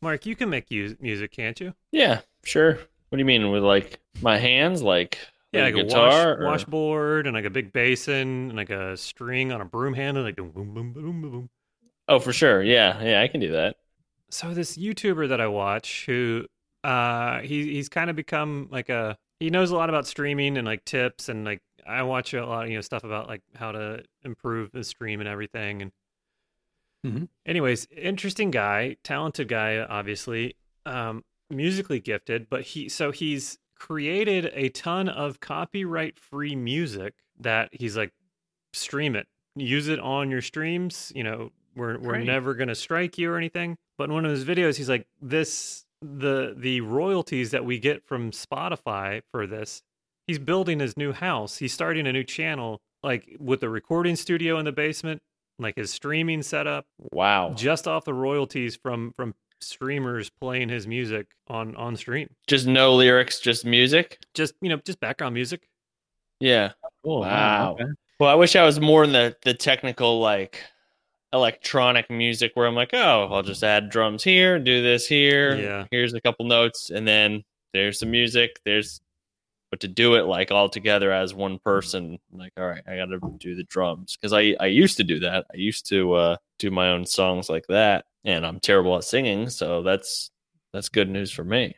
Mark, you can make music, can't you? Yeah, sure. What do you mean with like my hands? Like Yeah, like like a guitar? wash, or- washboard and like a big basin and like a string on a broom handle, like boom, boom, boom, boom, boom, boom. Oh, for sure. Yeah, yeah, I can do that. So this YouTuber that I watch, who uh, he he's kind of become like a he knows a lot about streaming and like tips and like I watch a lot, you know, stuff about like how to improve the stream and everything. And Mhm. anyways, interesting guy, talented guy, obviously, um, musically gifted. But he so he's created a ton of copyright free music that he's like stream it, use it on your streams. You know, we're we're Great. never gonna strike you or anything. But in one of his videos, he's like, this the the royalties that we get from Spotify for this he's building his new house. He's starting a new channel, like with a recording studio in the basement, like his streaming setup, Wow. just off the royalties from from streamers playing his music on on stream. Just no lyrics, just music. Just you know, just background music. Yeah. Cool. Wow. okay. Well, I wish I was more in the the technical like electronic music where I'm like, oh, I'll just add drums here, do this here. Yeah. Here's a couple notes, and then there's some music. There's but to do it like all together as one person, like, all right, I got to do the drums because I I used to do that. I used to uh, do my own songs like that, and I'm terrible at singing, so that's that's good news for me.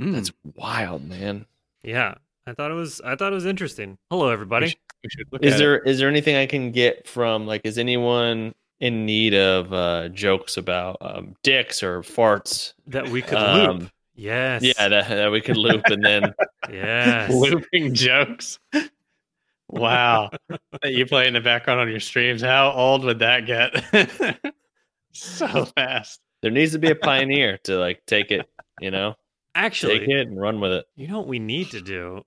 Mm. That's wild, man. Yeah. I thought it was I thought it was interesting. Hello we everybody. should, we should look Is there it. is there anything I can get from like is anyone in need of uh jokes about um dicks or farts? That we could Um, loop. Yes. Yeah, that, that we could loop and then Yes. looping jokes? Wow, that you play in the background on your streams. How old would that get? so fast. there needs to be a pioneer to like take it, you know, Actually, take it and run with it. you know what we need to do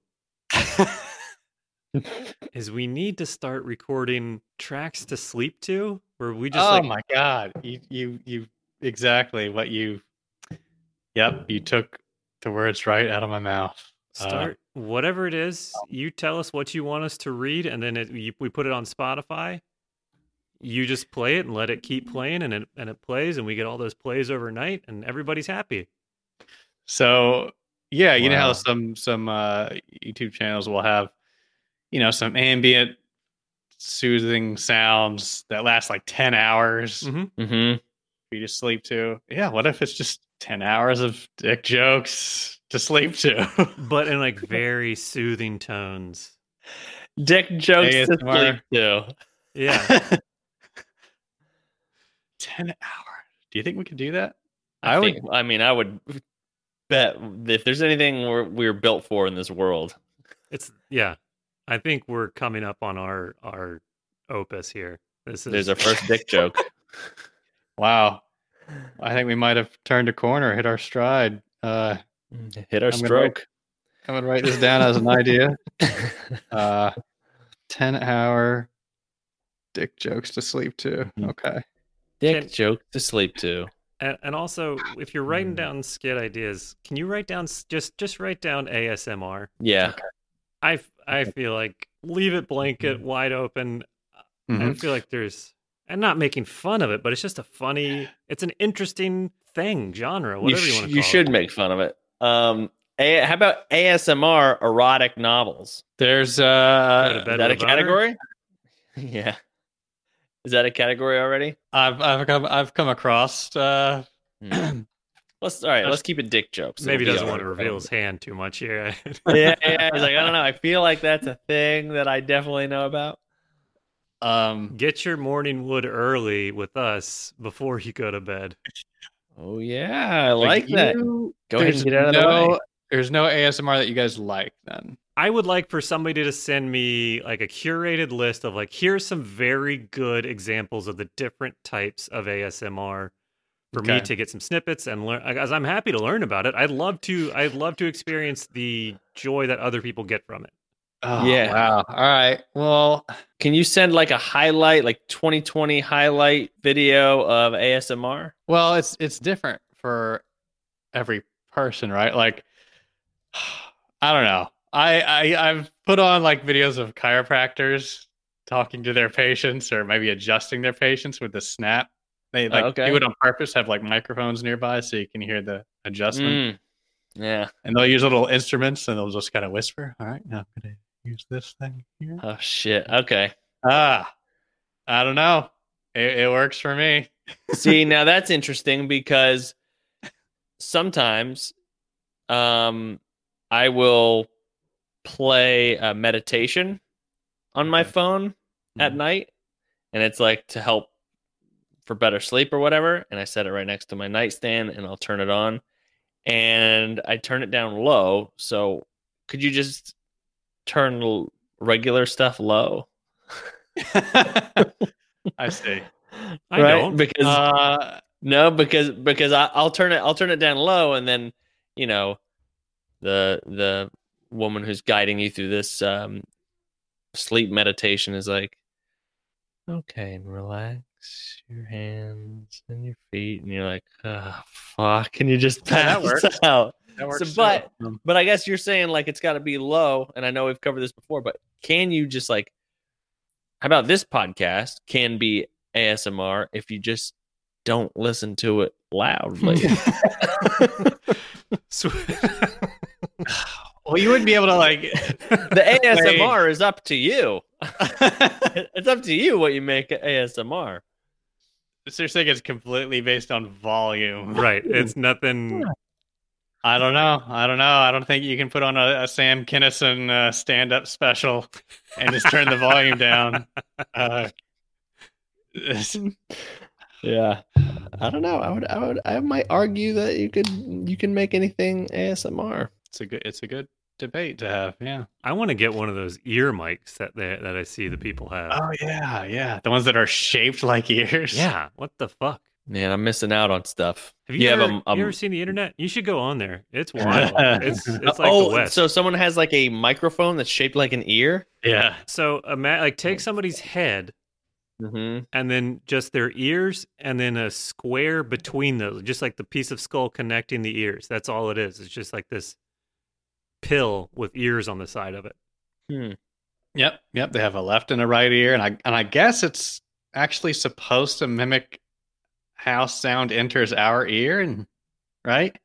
is we need to start recording tracks to sleep to where we just oh like my god, you you you exactly what you. Yep, you took the words right out of my mouth. Uh, start whatever it is you tell us what you want us to read and then it, you, we put it on spotify you just play it and let it keep playing and it and it plays and we get all those plays overnight and everybody's happy So yeah, you know how some some uh, YouTube channels will have, you know, some ambient soothing sounds that last like ten hours Mhm. Mm-hmm. for you to sleep to. Yeah, what if it's just ten hours of dick jokes to sleep to? but in like very soothing tones Dick jokes to sleep to. yeah ten hours. Do you think we could do that? I, I would- think I mean I would bet if there's anything we're we're built for in this world. it's yeah i think we're coming up on our our opus here this is There's our first dick joke. Wow. I think we might have turned a corner, hit our stride. Uh, Hit our I'm gonna write- stroke. I'm gonna write this down as an idea. Uh, ten hour dick jokes to sleep to. Mhm. Okay. Dick Can- joke to sleep to. and, and also if you're writing Mm. down skit ideas can you write down just just write down asmr Yeah. I I feel like leave it blanket wide open I Mhm. feel like there's and not making fun of it, but it's just a funny. It's an interesting thing, genre, You, whatever you, sh- want to you should it. make fun of it. Um, a- how about ASMR erotic novels? There's uh, bed Is that a a category? yeah. Is that a category already? I've I've come I've come across uh, Hmm. Let's all right. Let's keep it dick jokes. Maybe It'll doesn't want to reveal his hand too much here. yeah, yeah. He's like, I don't know. I feel like that's a thing that I definitely know about. Um Get your morning wood early with us before you go to bed. Oh yeah, I like, that. you- Go ahead there's and get out of the no, way. There's no ASMR that you guys like then. I would like for somebody to send me like a curated list of like here's some very good examples of the different types of ASMR for me to get some snippets and learn as I'm happy to learn about it. I'd love to I'd love to experience the joy that other people get from it. Oh, Yeah. Wow. All right. Well, Can you send like a highlight, like 2020 highlight video of ASMR? well, it's it's different for every person, right? Like, I don't know. I, I I've put on like videos of chiropractors talking to their patients or maybe adjusting their patients with the snap They Oh, like okay. do it on purpose, have like microphones nearby so you can hear the adjustment. Mm. Yeah. And they'll use little instruments and they'll just kind of whisper, All right, now I'm gonna use this thing here. Oh shit. Okay. Ah. I don't know. It, it works for me. See, now that's interesting because sometimes um I will play a meditation on my Okay. phone at Mhm. night and it's like to help for better sleep or whatever and I set it right next to my nightstand and I'll turn it on and I turn it down low so could you just turn regular stuff low I see. I right don't. because Uh, No, because because I, I'll turn it I'll turn it down low, and then you know the the woman who's guiding you through this um, sleep meditation is like, okay, and relax your hands and your feet, and you're like, oh, fuck, can you just pass works. out? That works. but- too. Um, But I guess you're saying like it's got to be low, and I know we've covered this before, but can you just like, how about this podcast can be ASMR if you just don't listen to it loudly? Sw- well, you wouldn't be able to like. the ASMR is up to you. it's up to you what you make ASMR. so you're saying it's completely based on volume. right. It's nothing. I don't know. I don't know. I don't think you can put on a, a Sam Kinison uh, stand-up special and just turn the volume down. Uh, Yeah, I don't know. I would, I would, I might argue that you could, you can make anything ASMR. it's a good. It's a good debate to have. Yeah. I want to get one of those ear mics that they, that I see the people have. Oh yeah, yeah. The ones that are shaped like ears. yeah. What the fuck? Man, I'm missing out on stuff. Have you, ever, have a, you ever seen the internet? You should go on there. It's wild. it's it's like oh, the West. so someone has like a microphone that's shaped like an ear. Yeah. So ima- like take somebody's head Mm-hmm. and then just their ears and then a square between those, just like the piece of skull connecting the ears. That's all it is. It's just like this pill with ears on the side of it. Hmm. Yep. Yep. They have a left and a right ear, and I and I guess it's actually supposed to mimic how sound enters our ear, and right.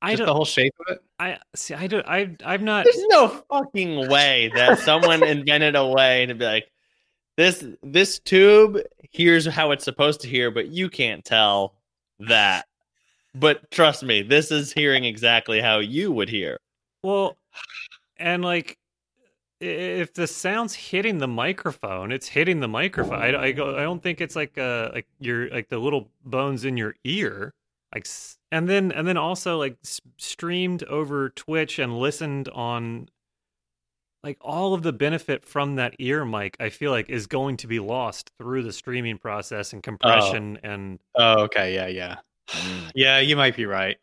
I Just don't. the whole shape of it. I see. I don't. I. I'm not. There's no fucking way that someone invented a way to be like this. This tube here's how it's supposed to hear, but you can't tell that. But trust me, this is hearing exactly how you would hear. Well, and like, i- if the sound's hitting the microphone, it's hitting the microphone. I, I go. I don't think it's like uh like your like the little bones in your ear. Like, and then and then also like s- streamed over Twitch and listened on. Like all of the benefit from that ear mic, I feel like is going to be lost through the streaming process and compression and Oh, okay. Yeah, yeah, yeah. You might be right.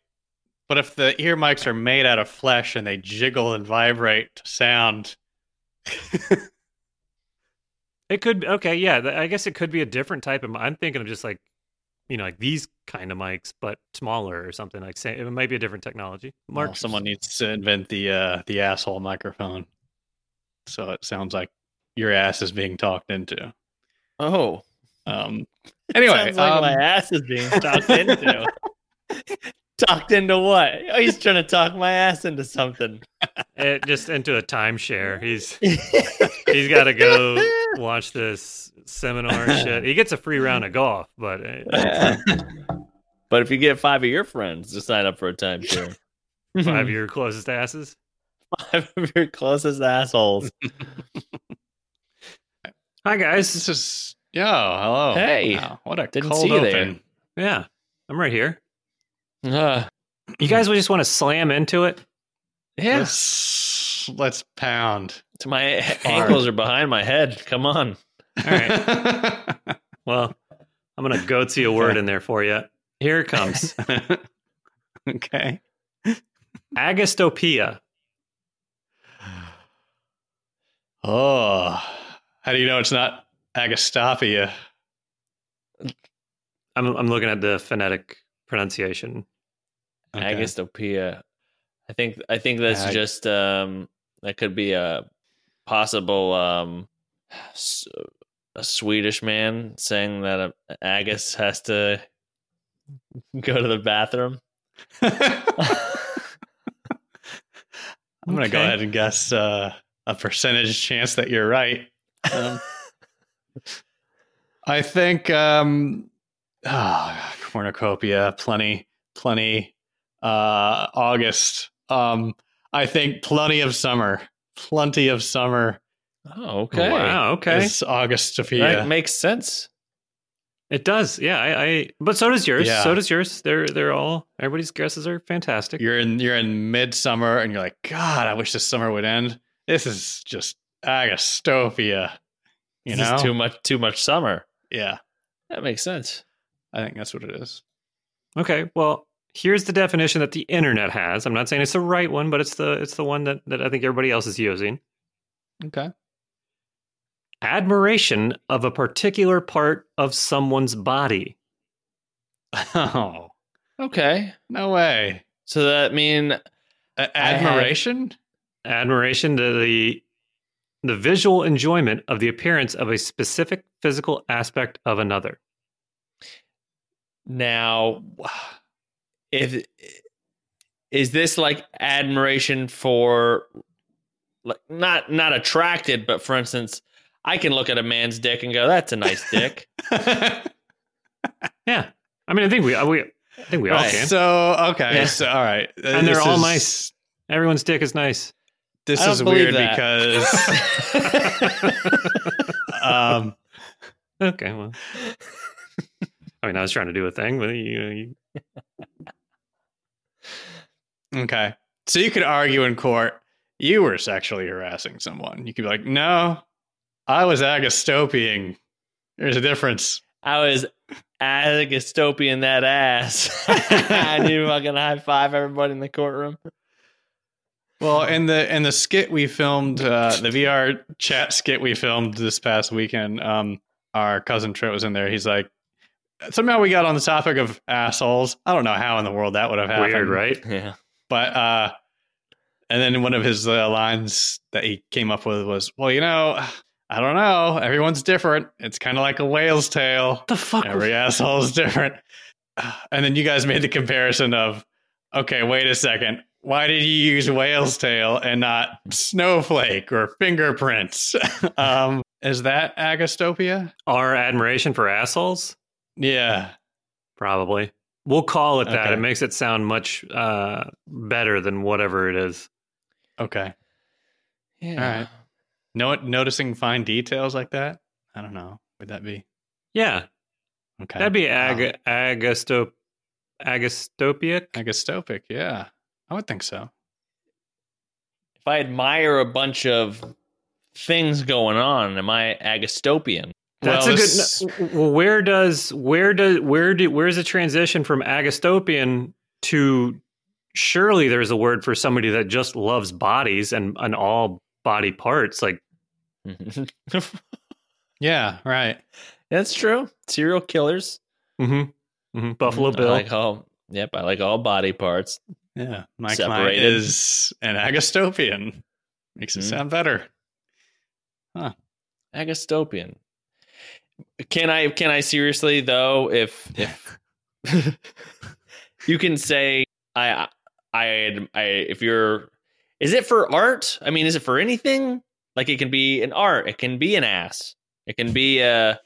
But if the ear mics are made out of flesh and they jiggle and vibrate to sound, It could okay, yeah. I guess it could be a different type of. I'm thinking of just like, you know, like these kind of mics, but smaller or something. Like, say it might be a different technology. Mark, Mark, someone needs to invent the uh, the asshole microphone, so it sounds like your ass is being talked into. Oh, Um, anyway, sounds like um, my ass is being talked into. Talked into what? Oh, he's trying to talk my ass into something. it just into a timeshare. He's he's got to go watch this seminar shit. He gets a free round of golf, but uh, but if you get five of your friends to sign up for a timeshare, five of your closest asses. five of your closest assholes. Hi guys. this is yeah. Hello. Hey. Wow, what a Didn't cold see you there. open. Yeah, I'm right here. Uh, You guys would just want to slam into it. Yes. Let's let's pound. my ankles are behind my head. Come on. All right. Well, I'm gonna go to a word in there for you. Here it comes. okay. Agastopia. Oh, how do you know it's not Agastopia? I'm I'm looking at the phonetic pronunciation. Okay. Agastopia. I think I think that's Ag- just um that could be a possible um s- a Swedish man saying that a Agus has to go to the bathroom. I'm gonna go ahead and guess uh, a percentage chance that you're right. Um, I think um, ah, cornucopia, plenty, plenty. Uh, August. Um, I think plenty of summer, plenty of summer. Oh, okay. Wow. Okay. Is Augustopia. That makes sense. It does. Yeah. I, I. But so does yours. Yeah. So does yours. They're they're all. Everybody's guesses are fantastic. You're in you're in midsummer, and you're like, God, I wish this summer would end. This is just Agostopia. You This know? is too much. Too much summer. yeah, That makes sense. I think that's what it is. Okay. Well, here's the definition that the internet has. I'm not saying it's the right one, but it's the it's the one that that I think everybody else is using. Okay. Admiration of a particular part of someone's body. Oh Okay. no way! So that mean A- admiration. Admiration to the the visual enjoyment of the appearance of a specific physical aspect of another. Now if is this like admiration for like not not attracted, but for instance, I can look at a man's dick and go, "That's a nice dick." Yeah. I mean, I think we we I think we all Right. can. so okay, Yeah. so all right, And they're all is- nice. Everyone's dick is nice. This is weird that. because um, Okay, well. I mean, I was trying to do a thing, but you, you okay, so you could argue in court you were sexually harassing someone. You could be like, no, I was Agostoping. There's a difference. I was Agastopian that ass. I need to fucking high five everybody in the courtroom. Well, in the in the skit we filmed, uh, the VR chat skit we filmed this past weekend, um, our cousin Trent was in there. He's like, somehow we got on the topic of assholes. I don't know how in the world that would have happened, weird, right? Yeah. But uh, and then one of his uh, lines that he came up with was, "Well, you know, I don't know. Everyone's different. It's kind of like a whale's tail. What the fuck? Every asshole is different." And then you guys made the comparison of, okay, wait a second. Why did you use whale's tail and not snowflake or fingerprints? um, is that Agostopia? Our admiration for assholes? Yeah. Probably. We'll call it that. Okay. It makes it sound much uh, better than whatever it is. Okay. Yeah. All right. No, noticing fine details like that. I don't know. Would that be Yeah, okay? that'd be Wow. ag- agostop- agastopic. Agastopic, yeah. I would think so. If I admire a bunch of things going on, am I Agastopian? That's Well, a this- good. Well, where does where does where do where's the transition from agastopian to? Surely there's a word for somebody that just loves bodies and and all body parts. Like, Yeah, right. That's true. Serial killers. mhm, mhm, Buffalo I Bill. like all. Yep, I like all body parts. Yeah. My client is an Agastopian. Makes it Mhm. sound better. Huh. Agastopian. Can I? Can I seriously though? If if you can say I I I if you're is it for art? I mean, is it for anything? Like it can be an art. It can be an ass. It can be a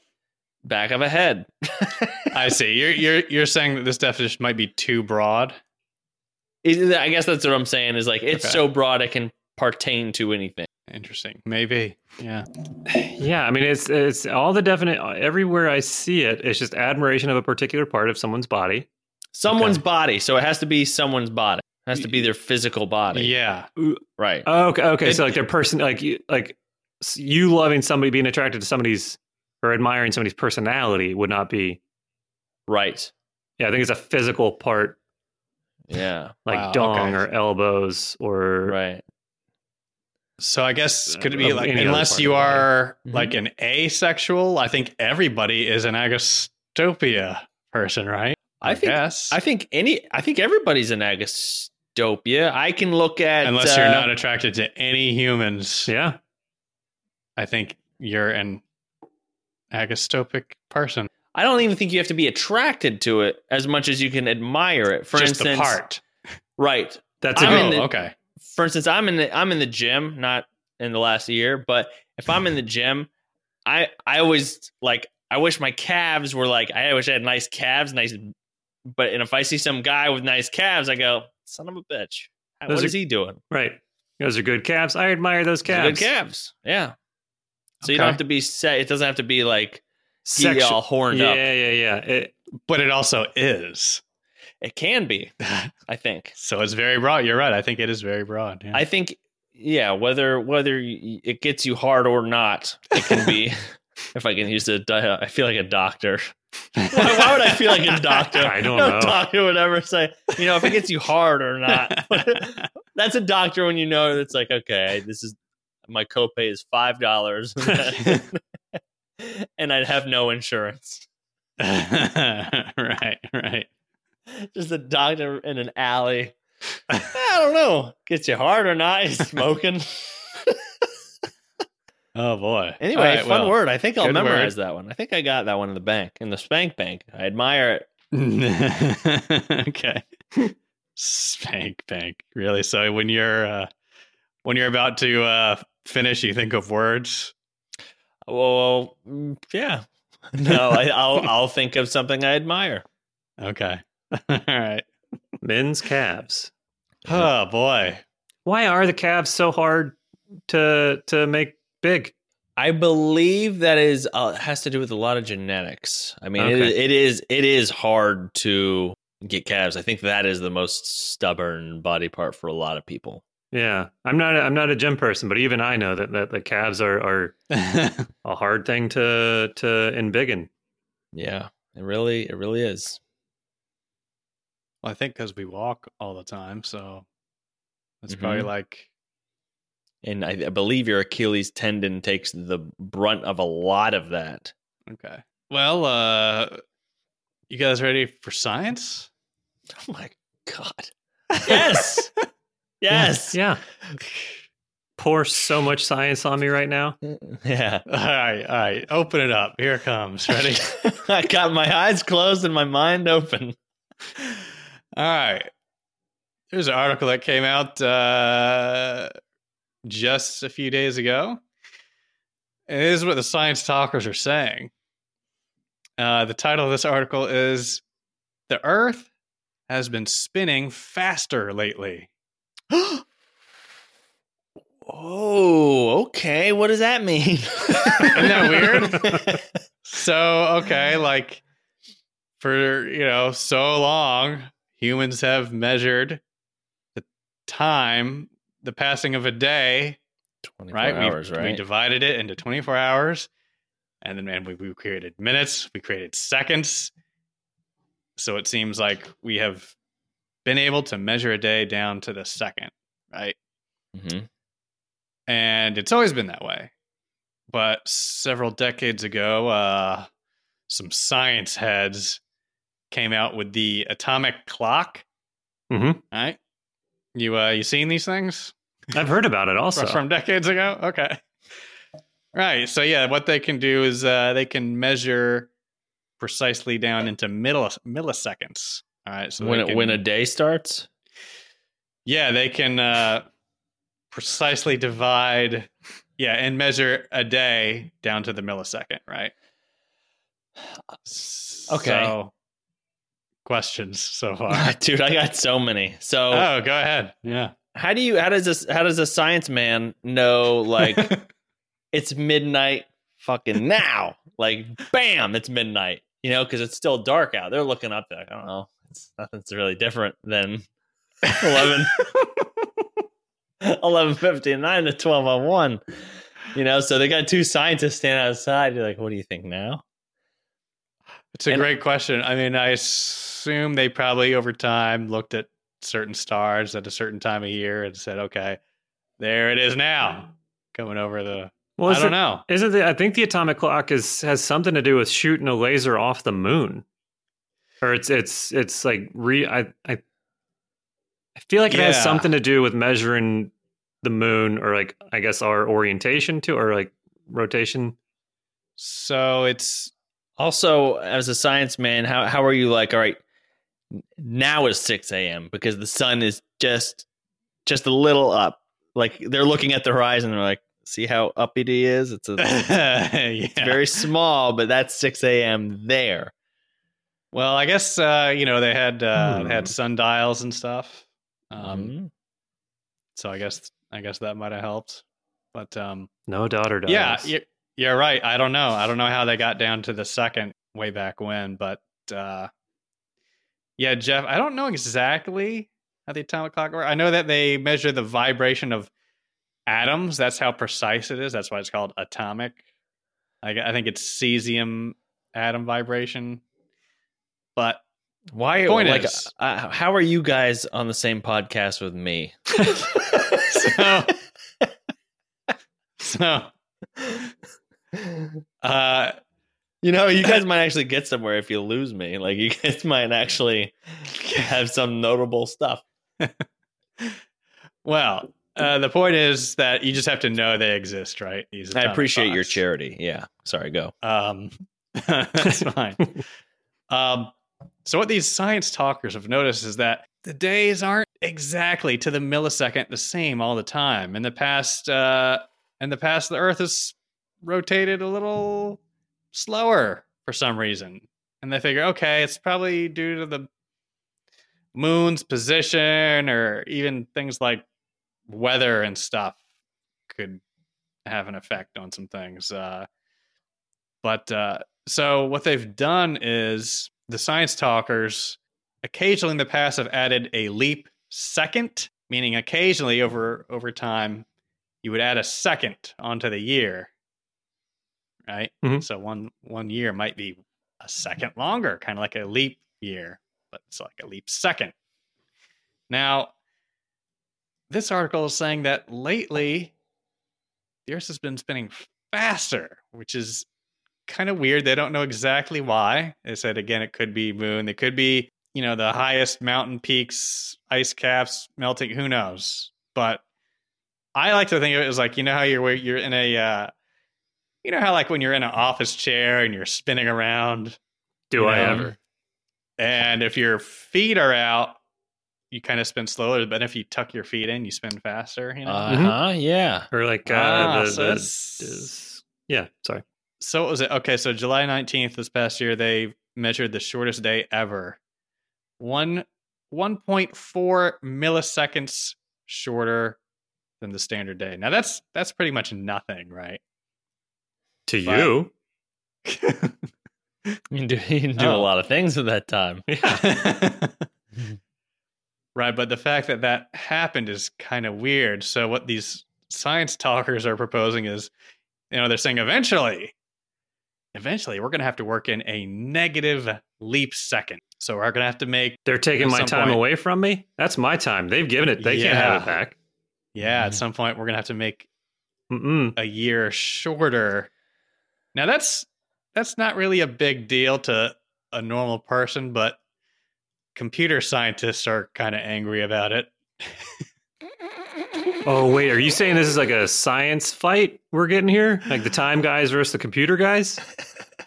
back of a head. I see. You're you're you're saying that this definition might be too broad. I guess that's what I'm saying. Is like it's Okay. so broad it can pertain to anything. Interesting. Maybe. Yeah. Yeah, I mean it's it's all the definite everywhere I see it. It's just admiration of a particular part of someone's body. Someone's Okay. body. So it has to be someone's body. It has to be their physical body. Yeah. Right. Okay, okay. so like their person, like you, like you loving somebody, being attracted to somebody's or admiring somebody's personality would not be. Right. Yeah, I think it's a physical part, Yeah. like Wow, dong okay. or elbows or Right. So I guess could it be like unless you of the body. are Mhm. like an asexual, I think everybody is an Agostopia person, right? I think guess. I think any I think everybody's an agastopia. I can look at unless uh, you're not attracted to any humans. yeah. I think you're an agastopic person. I don't even think you have to be attracted to it as much as you can admire it. For Just instance, the part. right? That's a I'm good. in oh, the- okay. For instance, I'm in the I'm in the gym, not in the last year, but if I'm in the gym, I I always like I wish my calves were like I wish I had nice calves, nice. But and if I see some guy with nice calves, I go, son of a bitch. Those What are- is he doing? right. Those are good calves. I admire those Those calves. Good calves. Yeah. So you don't have to be set. It doesn't have to be like he Sexu- all horned yeah, up. yeah, yeah. It, But it also is. It can be, I think. So it's very broad. You're right. I think it is very broad. Yeah. I think, yeah, whether whether it gets you hard or not, it can be. if I can use di- I feel like a doctor. why, why would I feel like a doctor? I don't no know. doctor would ever say, you know, if it gets you hard or not. That's a doctor when you know it's like, okay, this is my copay is five dollars, and I'd have no insurance. right, right. Just a doctor in an alley. I don't know. Gets you hard or not? He's smoking. Oh boy. Anyway, right, fun well. word. I think I'll memorize that one. I think I got that one in the bank, in the Spank Bank. I admire it. okay. Spank bank. Really? So when you're uh when you're about to uh finish, you think of words. Well, mm, yeah. No, I, I'll I'll think of something I admire. Okay. All right. men's calves. Oh boy. Why are the calves so hard to to make big? I believe that is uh, has to do with a lot of genetics. I mean, it, it is it is hard to get calves. I think that is the most stubborn body part for a lot of people. Yeah, I'm not. A, I'm not a gym person, but even I know that that the calves are are a hard thing to to embiggen. Yeah, it really it really is. Well, I think because we walk all the time, so it's probably Mhm. like And I, I believe your Achilles tendon takes the brunt of a lot of that. okay. Well, uh you guys ready for science? Oh my god! Yes, yes, Yeah. Pour so much science on me right now. yeah. All right, all right. Open it up. Here it comes. Ready? I got my eyes closed and my mind open. all right. There's an article that came out uh just a few days ago. And this is what the science talkers are saying. Uh, the title of this article is The Earth has been spinning faster lately. Oh, okay. What does that mean? Isn't that weird? So, okay, like for, you know, so long, humans have measured the time, the passing of a day, 24 right? hours, we, right? we divided it into 24 hours. And then, man, we, we created minutes, we created seconds. So it seems like we have been able to measure a day down to the second, right? Mm-hmm. and it's always been that way. But several decades ago, uh, some science heads came out with the atomic clock. Mm-hmm. Right? You uh, you seen these things I've heard about it also. from, from decades ago? Okay. Right. So yeah, what they can do is uh, they can measure precisely down into millis- milliseconds. All right. So when can- when a day starts, Yeah, they can uh, precisely divide, yeah, and measure a day down to the millisecond, right? Okay. So, questions so far? dude, I got so many. So, oh, go ahead. Yeah. how do you? How does this? How does a science man know? Like, it's midnight, fucking now. Like, bam, it's midnight. You know, because it's still dark out. They're looking up. Like, I don't know. It's nothing's really different than 11 11:59 to twelve on one. you know so they got two scientists standing outside you're like what do you think now it's a And- great question. I mean, I assume they probably over time looked at certain stars at a certain time of year and said, okay, there it is now, coming over the. well, I don't it- know. Isn't the, I think the atomic clock is has something to do with shooting a laser off the moon, or it's it's it's like re I I, I feel like it has something to do with measuring the moon, or like I guess our orientation to or like rotation. So it's Also, as a science man, how how are you like? All right, now is six a.m. because the sun is just just a little up. Like they're looking at the horizon, they're like, "See how uppity he is? It's a yeah. it's very small, but that's six a.m. there." well, I guess uh, you know they had uh, Hmm. they had sundials and stuff. Um, Um, so I guess I guess that might have helped. But um, No daughter dies. yeah, you're, right. I don't know. I don't know how they got down to the second way back when, but uh, yeah, Jeff. I don't know exactly how the atomic clock works. I know that they measure the vibration of atoms. That's how precise it is. That's why it's called atomic. I, I think it's cesium atom vibration. But why? Point like, is- uh, how are you guys on the same podcast with me? so, so uh, You know, you guys might actually get somewhere if you lose me. Like, you guys might actually have some notable stuff. well, uh, the point is that you just have to know they exist, right? I appreciate your charity. Yeah. Sorry, go. Um, that's fine. um, so what these science talkers have noticed is that the days aren't exactly to the millisecond the same all the time. In the past, uh, in the past, the Earth has rotated a little slower for some reason, and they figure, okay, it's probably due to the moon's position, or even things like weather and stuff could have an effect on some things. Uh, but uh, so what they've done is the science talkers occasionally in the past have added a leap second, meaning occasionally over over time you would add a second onto the year. Right? Mhm. So one one year might be a second longer, kind of like a leap year, but it's like a leap second. Now, this article is saying that lately the Earth has been spinning faster, which is kind of weird. They don't know exactly why. They said again, it could be moon. It could be, you know, the highest mountain peaks, ice caps melting. Who knows? But I like to think of it as like, you know, how you're you're in a, uh, you know, how like when you're in an office chair and you're spinning around, Do I know, ever? and if your feet are out, you kind of spin slower. But if you tuck your feet in, you spin faster. You know. Uh huh. Yeah. Or like uh, Ah, the, so the- it's- yeah. Sorry. So what was it? Okay, so July 19th this past year, they measured the shortest day ever. One 1.4 milliseconds shorter than the standard day. Now that's that's pretty much nothing, right? To you. You can do, you can do a Oh. lot of things with that time. Yeah. right, but the fact that that happened is kind of weird. So what these science talkers are proposing is, you know, they're saying eventually, eventually we're going to have to work in a negative leap second. So we're going to have to make They're taking my time point- away from me. That's my time. They've given it. They can't have Yeah. it back. Yeah, Mhm. at some point we're gonna have to make Mm-mm. a year shorter. Now that's that's not really a big deal to a normal person, but computer scientists are kind of angry about it. Oh wait, are you saying this is like a science fight we're getting here? Like the time guys versus the computer guys?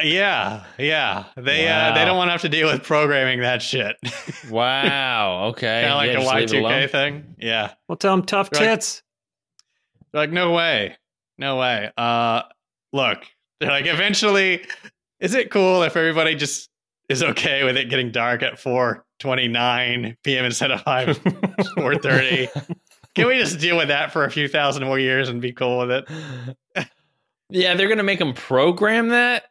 Yeah, yeah. They uh, they don't want to have to deal with programming that shit. Wow. Okay. kind of like Yeah, a just leave it Y two alone. K thing. Yeah, Well, tell them tough Right. tits. they're like no way, no way. Uh, look, they're like eventually, is it cool if everybody just is okay with it getting dark at four twenty nine p.m. instead of five four thirty? Can we just deal with that for a few thousand more years and be cool with it? Yeah, they're gonna make them program that.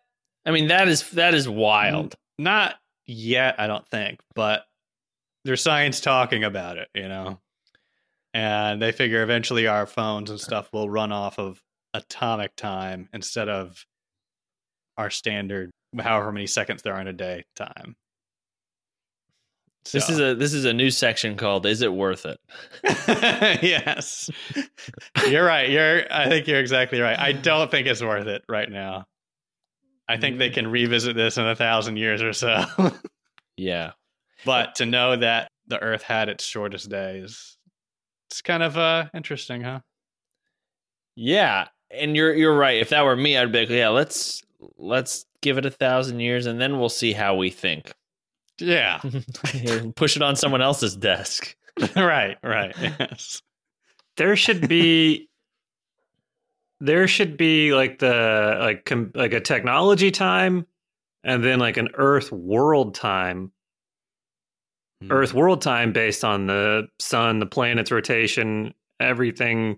I mean, that is that is wild. Not yet, I don't think, but there's science talking about it, you know. And they figure eventually our phones and stuff will run off of atomic time instead of our standard however many seconds there are in a day time. This is a this is a new section called "Is it worth it?" yes. You're right. You're I think you're exactly right. I don't think it's worth it right now. I think they can revisit this in a thousand years or so. Yeah. but to know that the earth had its shortest days it's kind of uh interesting huh Yeah, and you're you're right. If that were me, I'd be like, yeah, let's let's give it a thousand years and then we'll see how we think. Yeah. Push it on someone else's desk. right. Right. Yes. There should be there should be like the like com- like a technology time and then like an earth world time Hmm. earth world time based on the sun the planet's rotation everything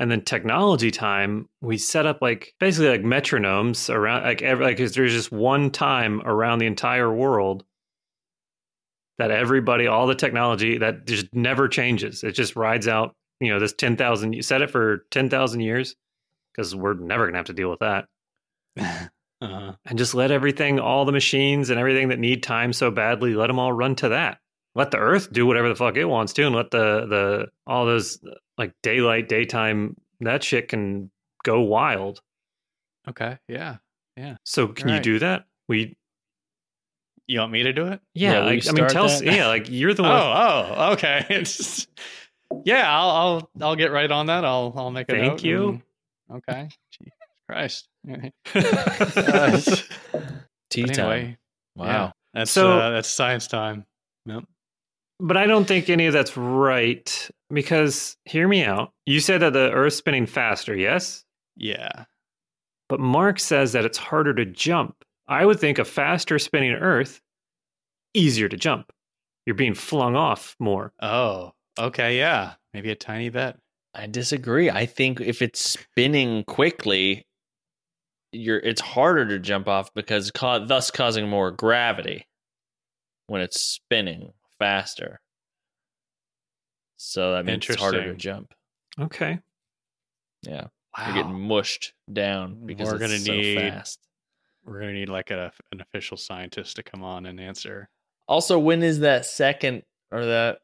and then technology time we set up like basically like metronomes around like every like there's just one time around the entire world that everybody all the technology that just never changes it just rides out you know this 10,000 you set it for 10,000 years cuz we're never going to have to deal with that Uh-huh. and just let everything, all the machines and everything that need time so badly, let them all run to that. Let the Earth do whatever the fuck it wants to, and let the the all those like daylight, daytime, that shit can go wild. Okay. Yeah. Yeah so can you do that? We You want me to do it? yeah, Yeah, like, I mean, start tell us, that? yeah, like you're the one. Oh, oh, okay. It's yeah. I'll, I'll, I'll get right on that. I'll, I'll make a Thank you. and- okay. Jesus Christ. Tea But time. Wow. yeah, that's So- uh, that's science time. Yep. But I don't think any of that's right because hear me out. You said that the Earth's spinning faster, yes? Yeah. But Mark says that it's harder to jump. I would think a faster spinning Earth, easier to jump. You're being flung off more. Oh. Okay. Yeah. Maybe a tiny bit. I disagree. I think if it's spinning quickly, you're it's harder to jump off because ca- thus causing more gravity when it's spinning faster. So that means it's harder to jump. Okay. Yeah, Wow. you're getting mushed down because We're gonna so need- fast. We're gonna need like a, an official scientist to come on and answer. Also, when is that second or that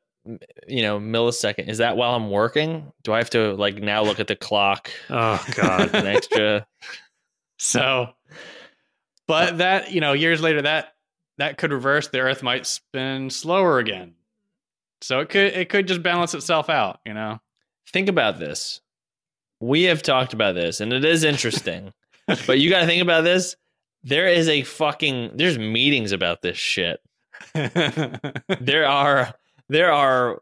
you know millisecond? Is that while I'm working? Do I have to like now look at the clock? Oh God. An extra. So, but uh, that you know, years later, that that could reverse. The Earth might spin slower again. So it could it could just balance itself out. You know. think about this. We have talked about this, and it is interesting. but you got to think about this. There is a fucking there's meetings about this shit. There are there are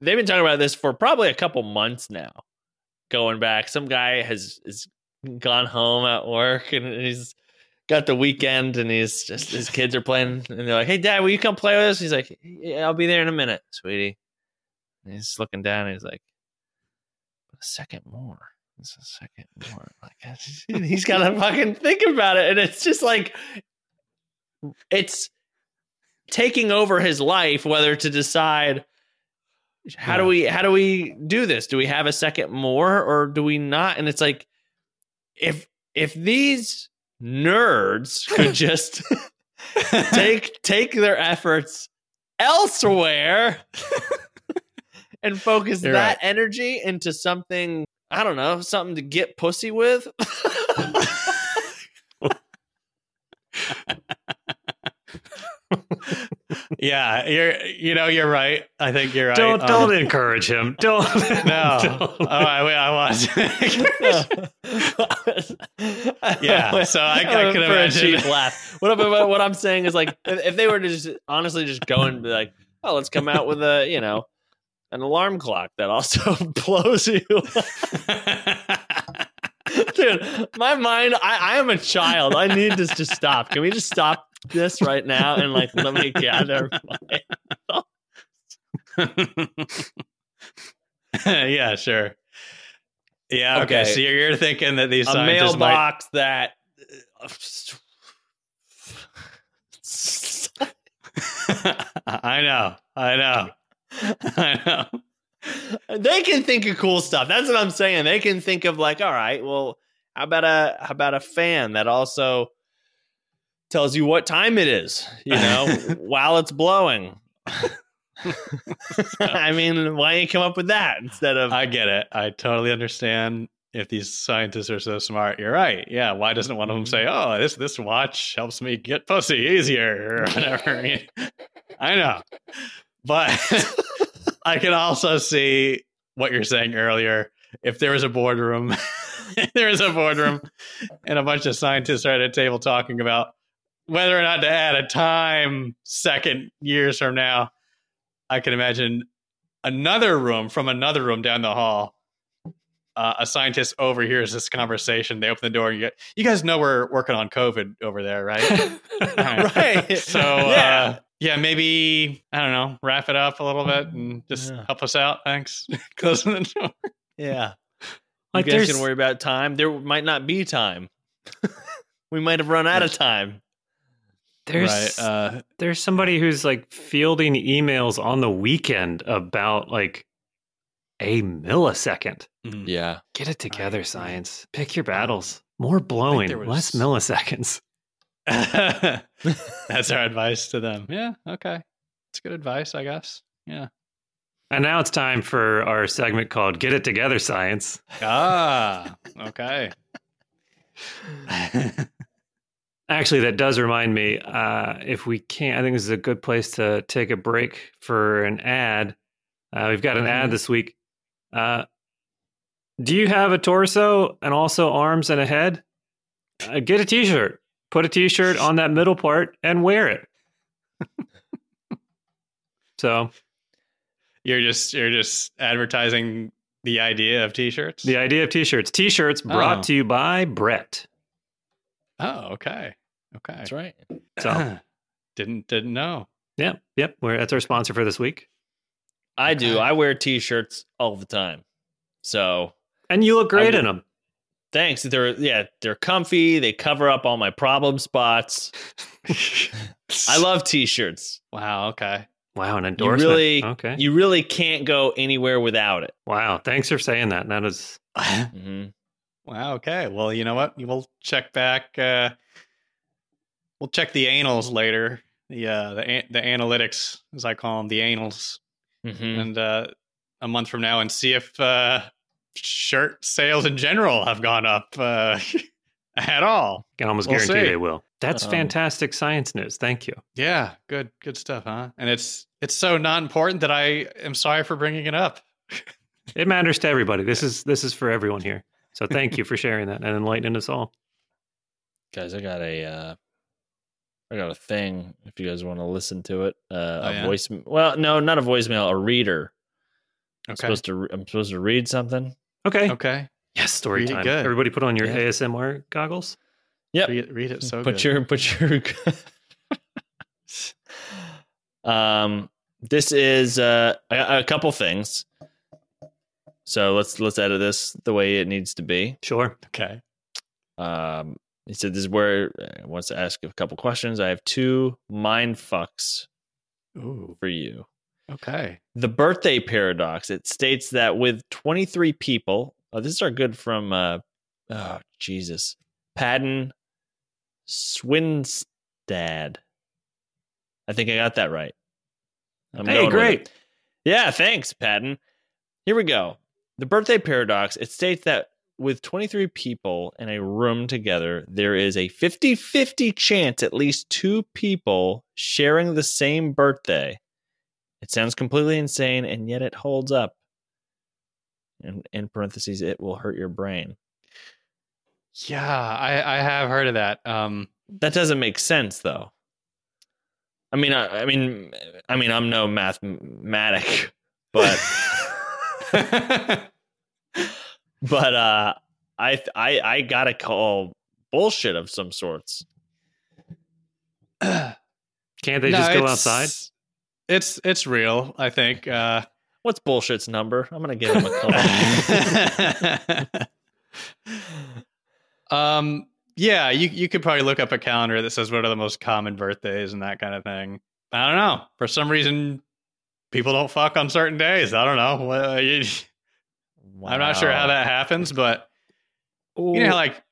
they've been talking about this for probably a couple months now. Going back, some guy has is gone home at work and he's got the weekend and he's just his kids are playing and they're like, "Hey, Dad, will you come play with us?" He's like, "Yeah, I'll be there in a minute, sweetie." And he's looking down and he's like, "A second more." It's a second more. Like he's got to fucking think about it, and it's just like it's taking over his life. Whether to decide how do we how do we do this? Do we have a second more, or do we not? And it's like if if these nerds could just take take their efforts elsewhere and focus You're that energy into something I don't know, something to get pussy with. yeah, you're you know you're right. I think you're right. Don't Um, don't encourage him. Don't. No. don't. Oh, I, I was. Yeah, so I- I can for a imagine. cheap laugh. What, I'm- what I'm saying is like, if, if they were to just honestly just go and be like, oh, let's come out with a you know an alarm clock that also blows you. Dude, my mind, I, I am a child. I need this to stop. Can we just stop this right now and like let me gather my yeah, sure. Yeah. Okay. Okay. So you're, you're thinking that these a scientists might. mailbox that I know. I know. I know. they can think of cool stuff. That's what I'm saying. They can think of like, all right, well, how about a how about a fan that also tells you what time it is, you know, while it's blowing. I mean, why don't you come up with that instead of I get it. I totally understand. If these scientists are so smart, you're right. Yeah. Why doesn't one of them mm-hmm. say, "Oh, this this watch helps me get pussy easier" or whatever? I, I know, but I can also see what you're saying earlier. If there was a boardroom there is a boardroom, and a bunch of scientists are at a table talking about whether or not to add a time second years from now. I can imagine another room from another room down the hall. Uh, a scientist overhears this conversation. They open the door. And you, get, you guys know we're working on COVID over there, right? right. So, Yeah. uh, yeah, maybe, I don't know, wrap it up a little bit and just Yeah. help us out. Thanks. Closing the door. Yeah. Like you guys can worry about time. There might not be time. we might have run out of time. there's right. Uh, there's somebody who's like fielding emails on the weekend about like a millisecond. mm. Yeah. Get it together, I- science. Pick your battles. More blowing, there less milliseconds. That's our advice to them. Yeah. Okay. It's good advice, I guess. Yeah. And now it's time for our segment called Get It Together, Science. Ah, okay. Actually, that does remind me. Uh, if we can't, I think this is a good place to take a break for an ad. Uh, we've got an ad Mhm. this week. Uh, do you have a torso and also arms and a head? Uh, get a T-shirt. Put a T-shirt on that middle part and wear it. so you're just you're just advertising the idea of t-shirts. the idea of T-shirts. T-shirts brought Oh. to you by Brett. Oh, okay. Okay. That's right. So didn't didn't know. yeah, yep. We're, that's our sponsor for this week. I do. I wear t-shirts all the time. So And you look great I in them. thanks. They're yeah, they're comfy. They cover up all my problem spots. I love t-shirts. Wow. Okay. Wow, an You endorsement. really, okay. you really can't go anywhere without it. wow, thanks for saying that. That is hmm Wow. Okay. Well, you know what? We'll check back. Uh, we'll check the anals later. The uh, the the analytics, as I call them, the anals, hmm and uh, a month from now, and see if uh, shirt sales in general have gone up uh, at all. I can almost We'll guarantee see. they will. That's Um, fantastic science news. Thank you. Yeah. Good. Good stuff, huh? And it's it's so not important that I am sorry for bringing it up. It matters to everybody. This is this is for everyone here. So thank you for sharing that and enlightening us all. Guys, I got a, uh, I got a thing. If you guys want to listen to it, uh, Oh, a yeah? voice. Well, no, not a voicemail. A reader. I'm Okay. supposed to. I'm supposed to read something. Okay. Okay. Yes, story Read it time. good. Everybody put on your Yeah. ASMR goggles. Yep. Read, read it so put good. your put your um this is uh a, a couple things so let's let's edit this the way it needs to be Sure. okay. um he said this is where uh, wants to ask a couple questions i have two mind fucks Ooh. for you Okay. the birthday paradox it states that with 23 people oh this is our good from uh oh jesus Padden Swinstad. I think I got that right. I'm hey, great. Yeah, thanks, Patton. Here we go. The birthday paradox it states that with 23 people in a room together, there is a 50 50 chance at least two people sharing the same birthday. It sounds completely insane, and yet it holds up. And in parentheses, it will hurt your brain. Yeah, I I have heard of that. Um. That doesn't make sense, though. I mean, I, I mean, I mean, I'm no mathematic, but but uh, I I I gotta call bullshit of some sorts. Can't they No, just go it's- outside? It's it's real. I think. Uh, What's bullshit's number? I'm gonna give him a call. um. Yeah, you you could probably look up a calendar that says what are the most common birthdays and that kind of thing. I don't know. For some reason, people don't fuck on certain days. I don't know. Well, you- I'm not sure how that happens, but you know, like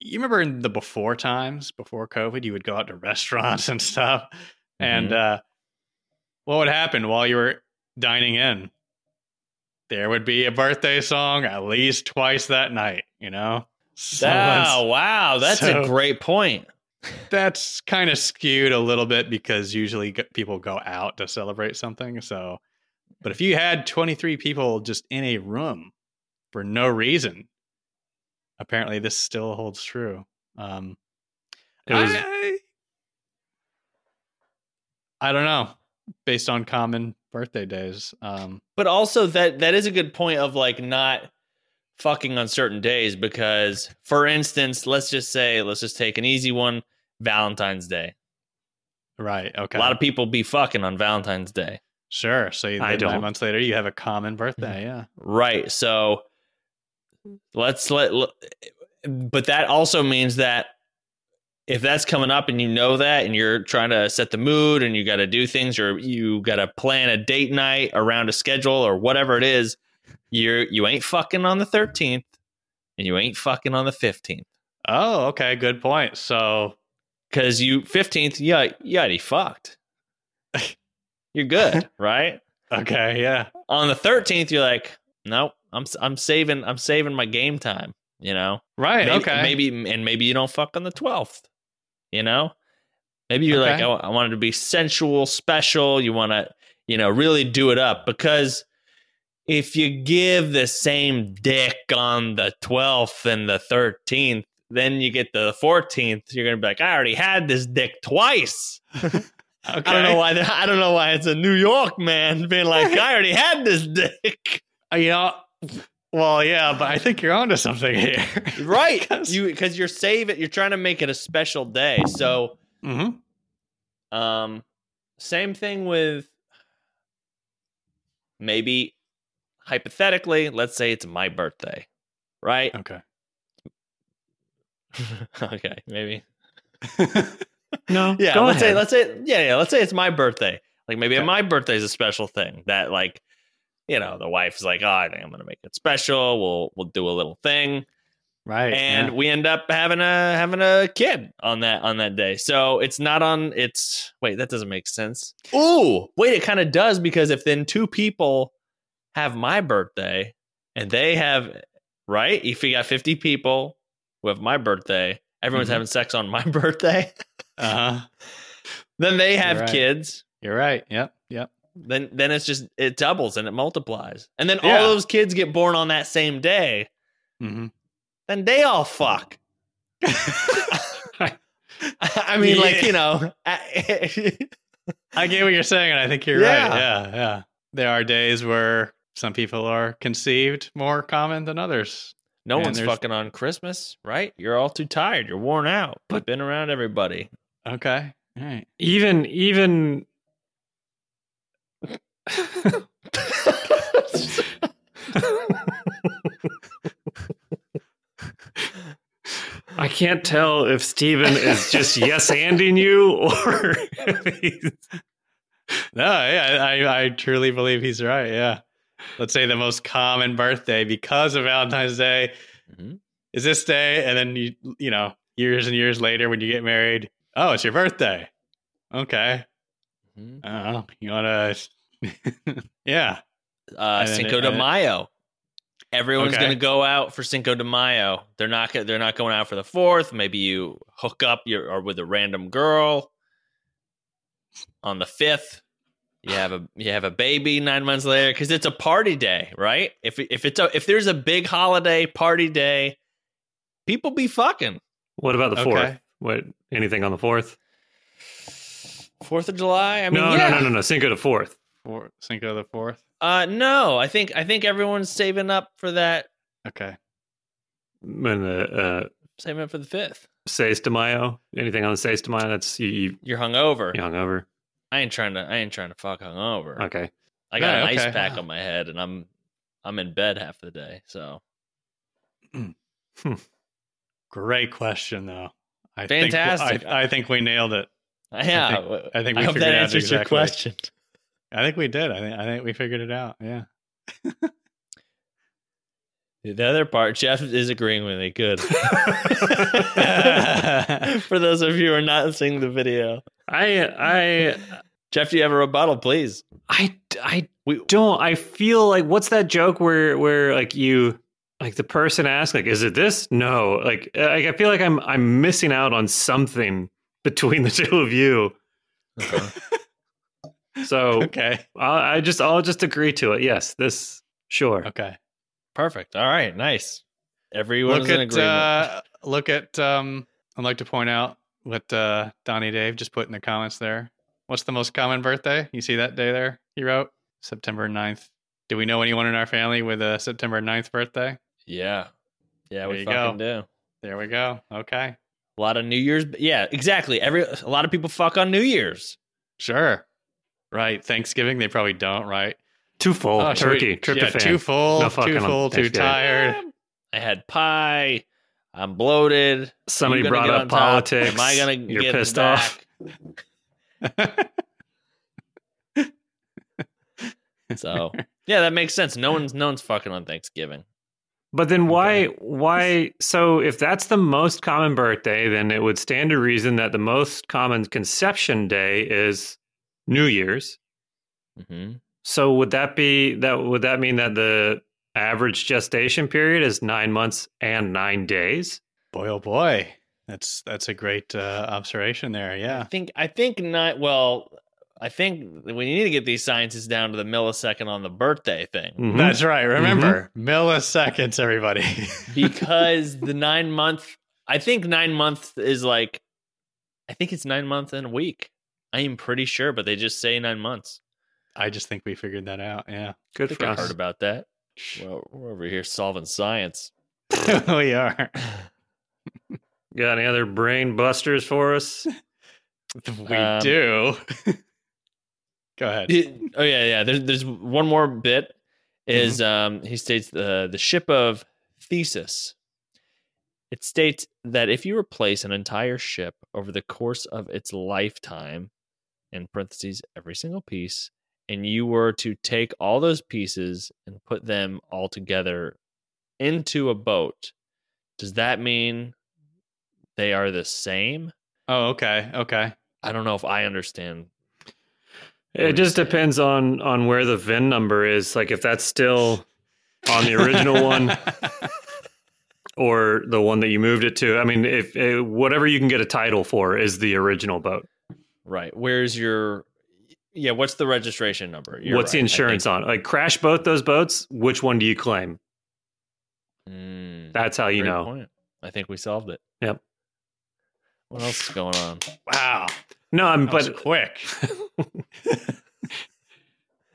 you remember in the before times, before COVID, you would go out to restaurants and stuff, and uh, what would happen while you were dining in? There would be a birthday song at least twice that night. You know, so Oh wow, that's so- a great point. that's kind of skewed a little bit because usually people go out to celebrate something. So, but if you had 23 people just in a room for no reason, apparently this still holds true. Um, It was I, I don't know. Based on common birthday days, um, But also that that is a good point of like not fucking on certain days because for instance, let's just say let's just take an easy one, Valentine's Day. right? Okay, A lot of people be fucking on Valentine's Day. sure. So you, I nine don't. months later, you have a common birthday. Mm-hmm. Yeah, Right. So let's let but that also means that if that's coming up and you know that and you're trying to set the mood and you got to do things or you got to plan a date night around a schedule or whatever it is, you're you ain't fucking on the 13th and you ain't fucking on the 15th Oh, okay. Good point. So, cuz you 15th yeah, you already fucked. you're good, right? okay, yeah, On the 13th you're like, "Nope, I'm I'm saving I'm saving my game time." You know, right. maybe, okay, maybe and maybe you don't fuck on the 12th you know maybe you're like I, I wanted to be sensual special you want to you know really do it up because if you give the same dick on the 12th and the 13th then you get the 14th you're gonna be like i already had this dick twice. Okay. i don't know why i don't know why it's a new york man being like i already had this dick. Uh, You know, well, yeah, but I think you're onto something here, right. Because- you because you're saving you're trying to make it a special day. So Mhm. Um, same thing with maybe hypothetically, let's say it's my birthday, right? Okay. okay, maybe. no. Yeah, go let's say let's say yeah, yeah, let's say it's my birthday. Like maybe Okay. my birthday is a special thing that like you know, the wife's like, "Oh, I think I'm going to make it special. We'll we'll do a little thing." Right. and yeah. we end up having a having a kid on that on that day. So it's not on it's wait, that doesn't make sense. Ooh, wait, it kind of does because if then two people have my birthday and they have right, if you got 50 people who have my birthday, everyone's Mhm. having sex on my birthday, uh-huh. then they have right. kids. You're right. Yep. Yep. Then then it's just it doubles and it multiplies. And then Yeah. all those kids get born on that same day, hmm then they all fuck. I mean, like you know, I get what you're saying, and I think you're Yeah. right. Yeah. Yeah. There are days where some people are conceived more common than others. no And one's there's- fucking on Christmas, right? You're all too tired. You're worn out. But been around everybody. Okay. All right. even even I can't tell if Steven is just yes anding you or if he's No, yeah, I, I truly believe he's right. Yeah. Let's say the most common birthday because of Valentine's Day Mhm. is this day, and then you you know years and years later when you get married, oh, it's your birthday. Okay. Mhm. I. You wanna? yeah. Uh, Cinco de Mayo. Everyone's Okay. gonna go out for Cinco de Mayo. They're not. They're not going out for the fourth. Maybe you hook up your or with a random girl on the fifth. You have a you have a baby nine months later because it's a party day, right? If if it's a if there's a big holiday party day, people be fucking. what about the fourth? Okay. What anything on the fourth? Fourth of July. I mean, no, yeah. no, no, no, no. Cinco de fourth. For Cinco the fourth. Uh, no, I think I think everyone's saving up for that. Okay. When the uh, Saving up for the fifth. Seis de Mayo. Anything on the Seis de Mayo? That's you, you, You're hungover. you hungover. I ain't trying to. I ain't trying to fuck hungover. Okay. I got Yeah, an ice pack on my head, and I'm I'm in bed half the day. So hmm. Great question, though. I Fantastic. Think, I, I think we nailed it. yeah, think- I think we I hope figured that out answers your question. I think we did. I think I think we figured it out. Yeah. The other part, Jeff is agreeing with me. Good. For those of you who are not seeing the video, I I Jeff, do you have a rebuttal, please? I I We- don't. I feel like what's that joke where where like you like the person asks like is it this? No. Like I, I feel like I'm I'm missing out on something between the two of you. So Okay. I, I just I'll just agree to it. Yes, this sure. Okay. Perfect. All right, nice. Everyone's look in at agreement. uh, look at. Um, I'd like to point out what uh, Donnie Dave just put in the comments there. What's the most common birthday? You see that day there? He wrote September 9th. Do we know anyone in our family with a September 9th birthday? yeah, yeah, There we you fucking go. do. There we go. Okay, A lot of New Year's. Yeah, exactly. Every a lot of people fuck on New Year's. sure. Right. Thanksgiving, they probably don't. Right. Too full. Oh, should we- turkey. Yeah, too full. No too on full. Too tired. I had pie. I'm bloated. Somebody brought up politics. Am I gonna You're get pissed back? off. So yeah, that makes sense. No one's no one's fucking on Thanksgiving. But then why why so if that's the most common birthday, then it would stand to reason that the most common conception day is New Year's. hmm So would that be that would that mean that the average gestation period is 9 months and 9 days? boy, oh boy. That's that's a great uh, observation there. Yeah, I think I think not. Well, I think we need to get these sciences down to the millisecond on the birthday thing Mhm. That's right. Remember, milliseconds, everybody. because the nine month. I think nine months is like. I think it's nine months and a week. I am pretty sure, but they just say nine months. I just think we figured that out. Yeah. I Good think for I us. heard about that. Well, we're over here solving science. we are. Got any other brain busters for us? We Um, do. Go ahead. oh yeah, yeah. There's there's one more bit. Is um he states the the ship of Theseus. It states that if you replace an entire ship over the course of its lifetime, in parentheses every single piece, and you were to take all those pieces and put them all together into a boat, does that mean they are the same? Oh, okay. Okay. I don't know if I understand. It just depends on on where the VIN number is. Like if that's still on the original one or the one that you moved it to. I mean, if uh, whatever you can get a title for is the original boat. Right. Where's your yeah, what's the registration number? You're What's the right, I insurance on? Like crash both those boats, which one do you claim? Mm, That's how you know. point. I think we solved it. Yep. What else is going on? wow. No, I'm That was but quick.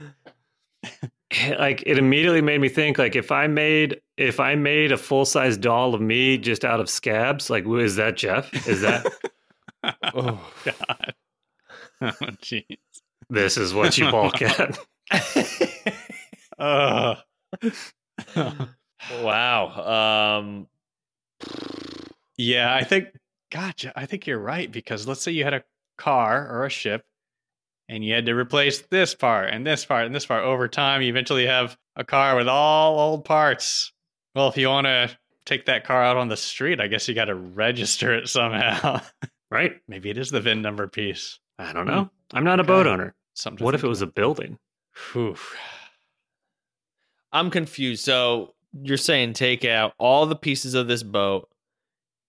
like it immediately made me think like if I made if I made a full size doll of me just out of scabs, like is that Jeff? Is that Oh. God. Oh, jeez. This is what you balk at? Oh. wow. Um yeah, I think, gotcha. I think you're right because let's say you had a car or a ship and you had to replace this part and this part and this part over time. You eventually have a car with all old parts. Well, if you want to take that car out on the street, I guess you got to register it somehow. Right? Maybe it is the VIN number piece. I don't know. I'm not a boat owner. Something. What if it was a building? Whew. I'm confused. So you're saying take out all the pieces of this boat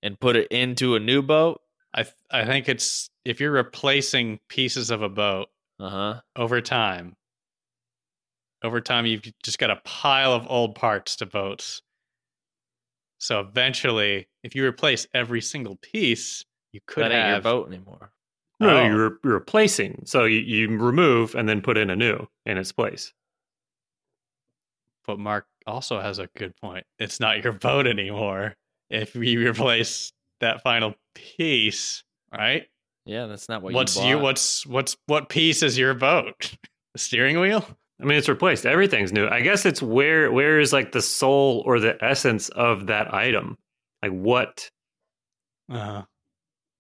and put it into a new boat? I th- I think it's if you're replacing pieces of a boat Uh-huh. over time. Over time, you've just got a pile of old parts to boats. So eventually, if you replace every single piece, you could that have your boat anymore. No, Oh. you're, you're replacing. So you, you remove and then put in a new in its place. But Mark also has a good point. It's not your boat anymore if you replace that final piece, right? Yeah, that's not what what's you you what's what's what piece is your boat? The steering wheel? I mean, it's replaced. Everything's new. I guess it's where where is like the soul or the essence of that item? Like what Uh,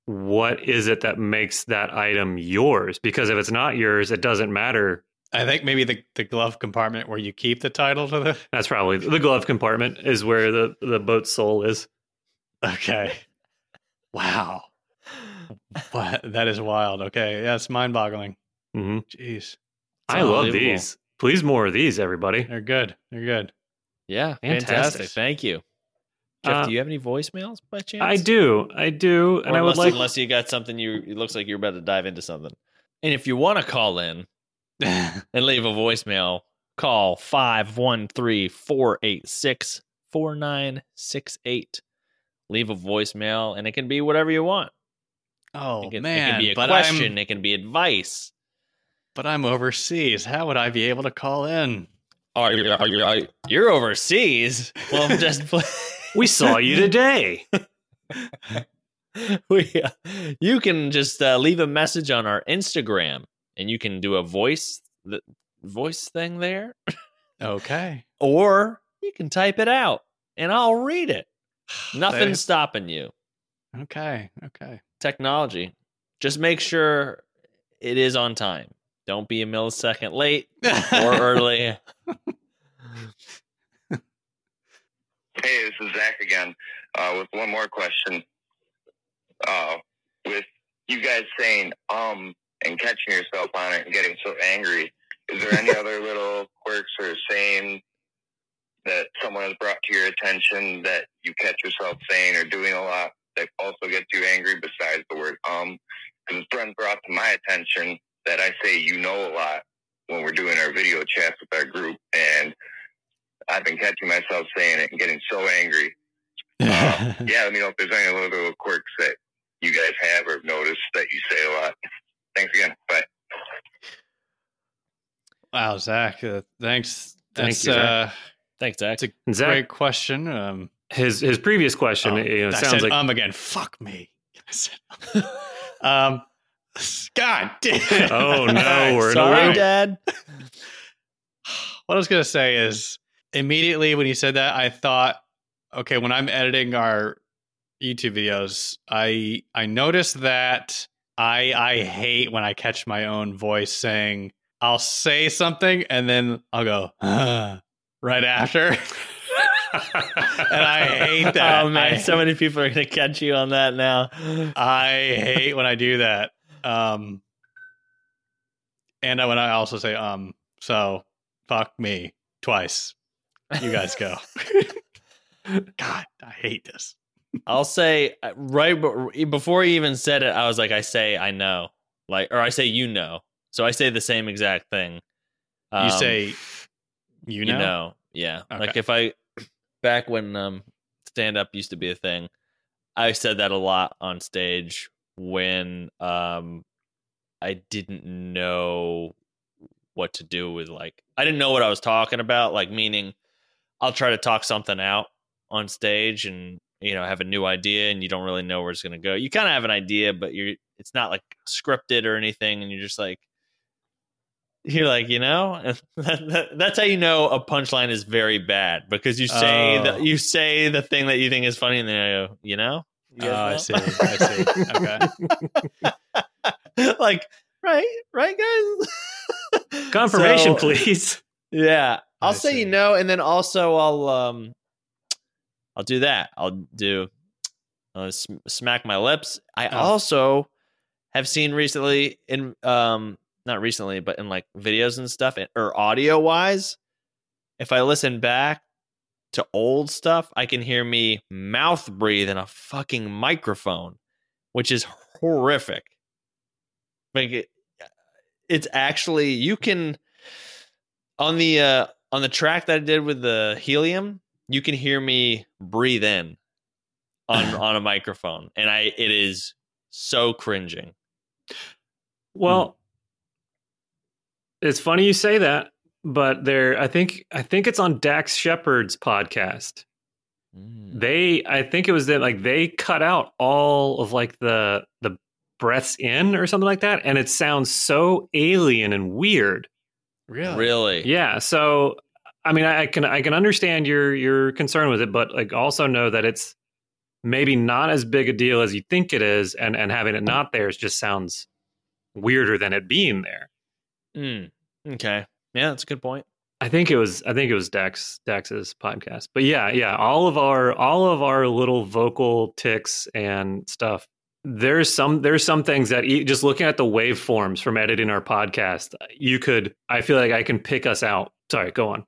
what is it that makes that item yours? Because if it's not yours, it doesn't matter. I think maybe the, the glove compartment where you keep the title to the That's probably the glove compartment is where the the boat's soul is. Okay. Wow. What? That is wild. Okay. Yeah, it's mind boggling. hmm Jeez. I love these. Please more of these, everybody. They're good. They're good. Yeah, Fantastic. fantastic. Thank you. Jeff, Uh, do you have any voicemails by chance? I do, I do, and Or I would unless, like. unless you got something you it looks like you're about to dive into something. And if you want to call in and leave a voicemail, call 513-486 4968. Leave a voicemail, and it can be whatever you want. Oh It can, it can be a but question, I'm it can be advice. but I'm overseas. How would I be able to call in? Are you, are you, are you- you're overseas? Well, just play. We saw you today. we, uh, you can just uh, leave a message on our Instagram, and you can do a voice the voice thing there, Okay, or you can type it out, and I'll read it. Nothing's stopping you. okay, okay. Technology. Just make sure it is on time. Don't be a millisecond late or early. Hey, this is Zach again uh, with one more question. Uh, with you guys saying um and catching yourself on it and getting so angry, is there any other little quirks or saying that someone has brought to your attention that you catch yourself saying or doing a lot that also gets you angry besides the word um? Because a friend brought to my attention that I say you know a lot when we're doing our video chats with our group and I've been catching myself saying it and getting so angry. Uh, yeah, let me know if there's any little, little quirks that you guys have or noticed that you say a lot. Thanks again. Bye. wow, Zach. Uh, thanks. Thank you, Zach. uh, Thanks, Zach. it's a Zach, great question. Um, his his previous question, oh, you know, sounds said like um again. Fuck me. Said, um, God damn. Oh, no, we're in Sorry, loop. Dad. what I was gonna say is immediately when you said that, I thought, okay, when I'm editing our YouTube videos, I I notice that I I hate when I catch my own voice saying I'll say something and then I'll go "Ah," right after. and I hate that. Oh man, I, so many people are gonna catch you on that now. I hate when I do that. Um, and I- when I also say um, so fuck me twice. You guys go. God, I hate this. I'll say uh, right before he even said it, I was like, I say I know, like, or I say you know. So I say the same exact thing. You Um, say, you know, yeah. Okay. Like if I back when um stand up used to be a thing, I said that a lot on stage when um I didn't know what to do with like I didn't know what I was talking about, like meaning I'll try to talk something out on stage and you know have a new idea and you don't really know where it's going to go. You kind of have an idea but you're it's not like scripted or anything and you're just like you're like, you know, that, that, that's how you know a punchline is very bad because you say Oh. the, you say the thing that you think is funny and then I go, you know, You Oh, I see. I see. Okay. like, right, right, guys. confirmation, So- please. Yeah, I'll I say see. you know, and then also I'll um, I'll do that. I'll do, uh, sm- smack my lips. I Oh. also have seen recently in um, not recently, but in like videos and stuff, or audio wise, if I listen back to old stuff, I can hear me mouth breathe in a fucking microphone, which is horrific. Like it, it's actually you can on the uh on the track that I did with the helium, you can hear me breathe in on on a microphone, and I it is so cringing. Well, it's funny you say that, but there, I think, I think it's on Dax Shepard's podcast. Mm. They, I think it was that like they cut out all of like the the breaths in or something like that, and it sounds so alien and weird. Really? Really? Yeah. So, I mean, I, I can I can understand your your concern with it, but like also know that it's maybe not as big a deal as you think it is, and and having it not there is just sounds weirder than it being there. Mm. Okay. Yeah, that's a good point. I think it was I think it was Dex Dex's podcast. But yeah, yeah, all of our all of our little vocal ticks and stuff. There's some there's some things that e- just looking at the waveforms from editing our podcast, you could I feel like I can pick us out. Sorry, go on.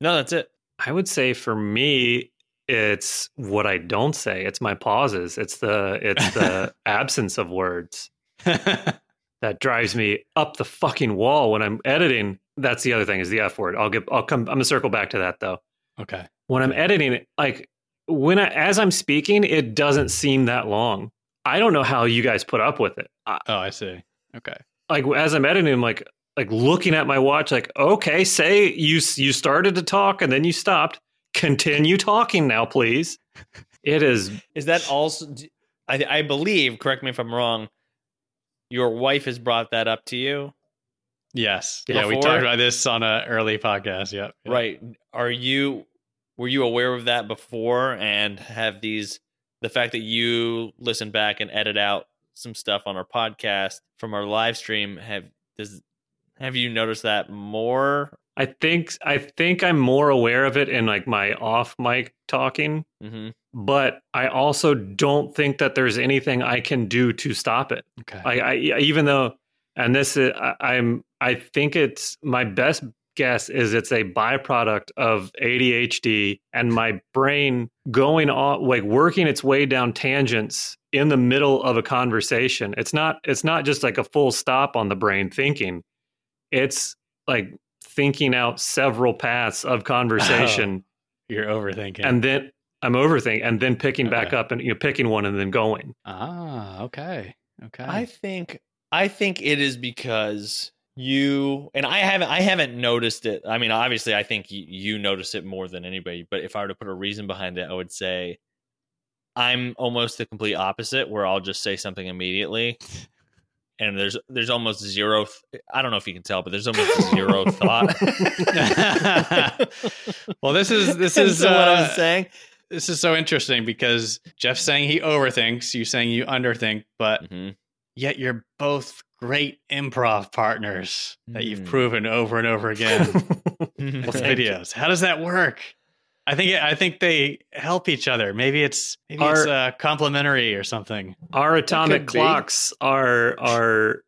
No, that's it. I would say for me it's what I don't say. It's my pauses. It's the it's the absence of words that drives me up the fucking wall when I'm editing. That's the other thing is the F word. I'll get I'll come I'm gonna circle back to that though. okay. when I'm editing like when I, as I'm speaking, it doesn't seem that long. I don't know how you guys put up with it. I, Oh, I see. Okay. like as I'm editing, I'm like like looking at my watch, like okay, say you you started to talk and then you stopped. Continue talking now, please. It is Is that also? I, I believe. Correct me if I'm wrong. Your wife has brought that up to you, Yes. Yeah, we talked about this on an early podcast. Yep. yep. right? Are you? Were you aware of that before, and have these? The fact that you listen back and edit out some stuff on our podcast from our live stream have does have you noticed that more? I think I think I'm more aware of it in like my off mic talking, Mm-hmm. but I also don't think that there's anything I can do to stop it. Okay. I, I even though, and this is, I, I'm, I think it's my best guess is it's a byproduct of ADHD and my brain going on, like working its way down tangents in the middle of a conversation. It's not, it's not just like a full stop on the brain thinking. It's like thinking out several paths of conversation You're overthinking. and then I'm overthinking and then picking back up and you know picking one and then going. ah, okay. Okay. I think I think it is because you and I haven't I haven't noticed it. I mean, obviously, I think you, you notice it more than anybody. But if I were to put a reason behind it, I would say I'm almost the complete opposite, where I'll just say something immediately, and there's there's almost zero. Th- I don't know if you can tell, but there's almost zero thought. well, this is this is so what i'm saying. this is so interesting because Jeff's saying he overthinks, you saying you underthink, but Mhm. yet you're both great improv partners that you've Mm. proven over and over again with videos. How does that work? I think I think they help each other. Maybe it's maybe it's uh, complementary or something. Our atomic could be. clocks are are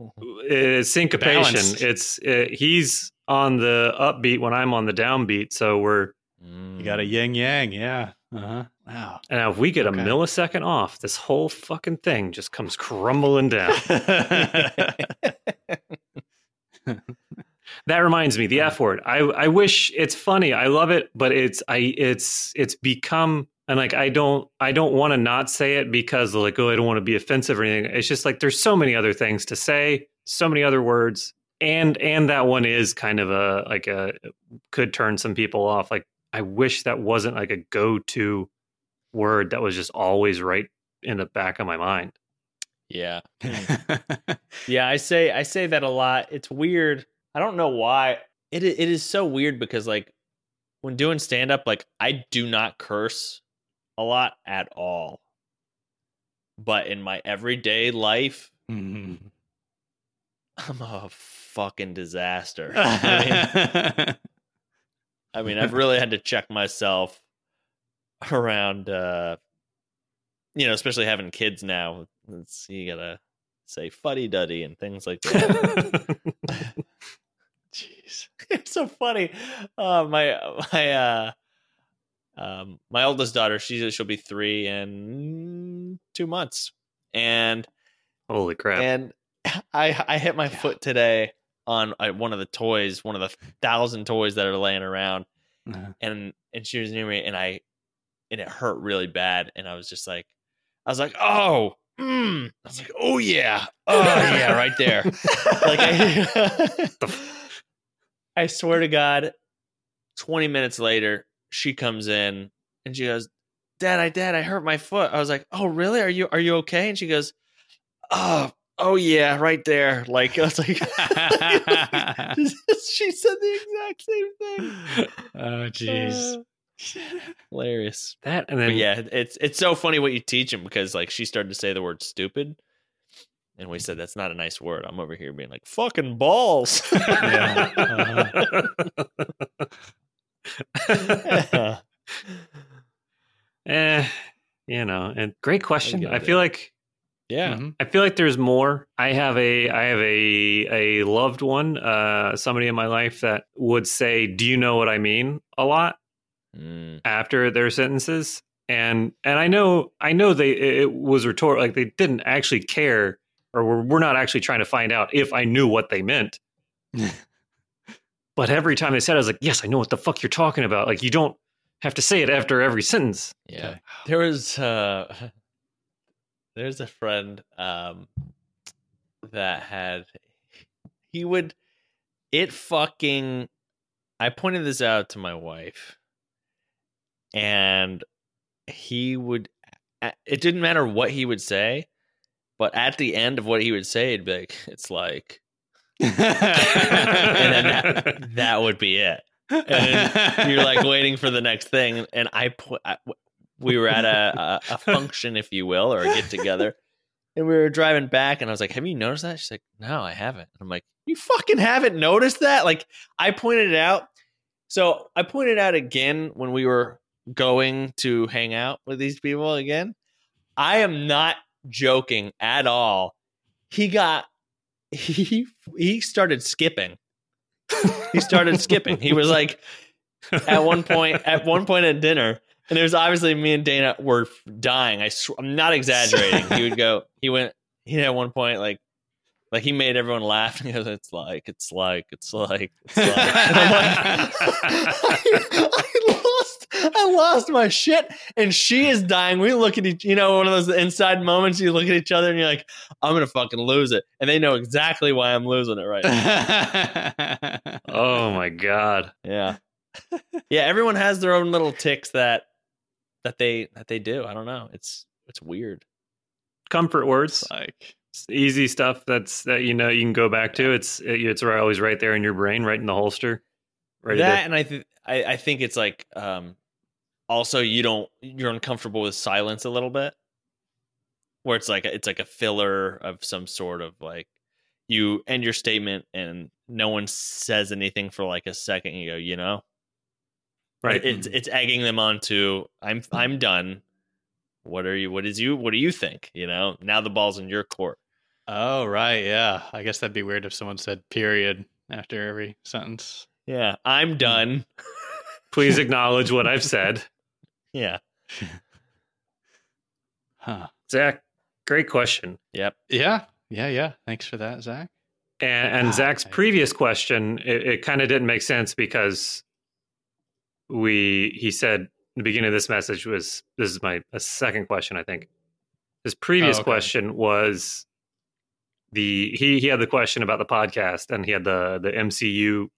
uh, syncopation. Balanced. It's uh, he's on the upbeat when I'm on the downbeat. So we're Mm. You got a yin yang, yeah. Uh huh. Wow. and now if we get Okay. a millisecond off, this whole fucking thing just comes crumbling down. That reminds me, the F word. I I wish it's funny. I love it, but it's I it's it's become and like I don't I don't want to not say it because like oh I don't want to be offensive or anything. It's just like there's so many other things to say, so many other words, and and that one is kind of a like a could turn some people off. Like I wish that wasn't like a go to word that was just always right in the back of my mind. Yeah. Yeah, I say I say that a lot. It's weird. I don't know why. It it is so weird because like when doing stand up like I do not curse a lot at all. But in my everyday life, Mhm. I'm a fucking disaster. I mean, I mean, I've really had to check myself around uh you know, especially having kids now. It's, you gotta say fuddy duddy and things like that. It's so funny. Uh, my my uh, um, my oldest daughter, she's she'll be three in two months, and Holy crap! and I I hit my Yeah. foot today on uh, one of the toys, one of the thousand toys that are laying around, Uh-huh. and and she was near me, and I and it hurt really bad, and I was just like, I was like, oh. Mm. I was like, oh yeah, oh yeah, right there. like I, I swear to God, 20 minutes later, she comes in and she goes, Dad, I dad, I hurt my foot. I was like, Oh, really? Are you are you okay? And she goes, Oh, oh yeah, right there. Like I was like she said the exact same thing. oh, jeez. Uh, hilarious. that and then But yeah, it's it's so funny what you teach him because like she started to say the word stupid. And we said that's not a nice word. I'm over here being like fucking balls. Yeah. Uh-huh. eh, you know, and great question. get I feel like yeah. Mhm. I feel like there's more. I have a I have a a loved one, uh, somebody in my life that would say, "Do you know what I mean?" a lot Mm. after their sentences, and and I know I know they it was rhetorical, like they didn't actually care, or we're, we're not actually trying to find out if I knew what they meant. but every time they said, it, I was like, "Yes, I know what the fuck you're talking about." Like you don't have to say it after every sentence. Yeah. There was uh there's a friend um that had he would it fucking I pointed this out to my wife and he would it didn't matter what he would say but at the end of what he would say it'd be like it's like and then that, that would be it. And you're like waiting for the next thing and i put I, we were at a, a a function if you will or a get together and we were driving back and i was like have you noticed that? She's like no i haven't. And i'm like you fucking haven't noticed that? Like i pointed it out. So i pointed out again when we were going to hang out with these people again. I am not joking at all he got he he started skipping he started skipping. He was like, at one point, at one point at dinner, and it was obviously me and Dana were dying. I sw- I'm not exaggerating. He would go. He went. He at one point like, like he made everyone laugh. He goes, "It's like, it's like, it's like, it's like." And I'm like, I, I lost, I lost my shit, and she is dying. We look at each, you know, one of those inside moments. You look at each other, and you're like, "I'm gonna fucking lose it," and they know exactly why I'm losing it right now. Oh my god. Yeah. yeah, everyone has their own little ticks that that they that they do. I don't know. It's it's weird. Comfort words. like easy stuff that's that you know you can go back to. It's it, it's always right there in your brain, right in the holster. right that to, and I think I, I think it's like um also you don't you're uncomfortable with silence a little bit. Where it's like it's like a filler of some sort of like you end your statement and no one says anything for like a second. You go, you know, right. It's it's egging them on to I'm I'm done. What are you? What is you? What do you think? You know, now the ball's in your court. Oh right, yeah. I guess that'd be weird if someone said period after every sentence. Yeah, I'm done. Please acknowledge what I've said. Yeah. Huh. Zach, great question. Yep. Yeah, yeah, yeah. Thanks for that, Zach. And, and Ah, Zach's I- previous question, it, it kind of didn't make sense because we he said the beginning of this message was this is my a second question, I think. His previous Oh, okay. question was the he he had the question about the podcast and he had the the MCU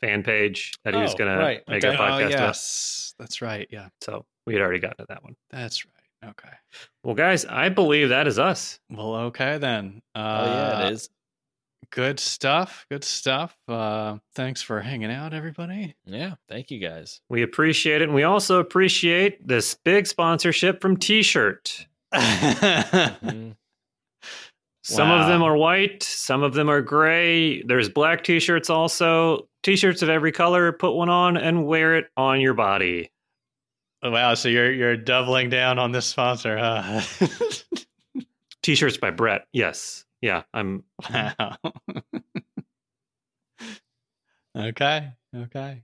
fan page that he was Oh, gonna make okay. a podcast oh about. yes, that's right. Yeah, So we had already gotten to that one. that's right. Okay. Well, guys, I believe that is us. Well, okay then. Uh, Oh yeah, it is. Good stuff. Good stuff. Uh, thanks for hanging out, everybody. Yeah. Thank you guys. We appreciate it, and we also appreciate this big sponsorship from T-shirt. Mhm. Some of them are white, some of them are gray. There's black t-shirts also. T-shirts of every color. Put one on and wear it on your body. wow. So you're you're doubling down on this sponsor, huh? T-shirts by Brett. Yes. Yeah, I'm wow. okay. Okay.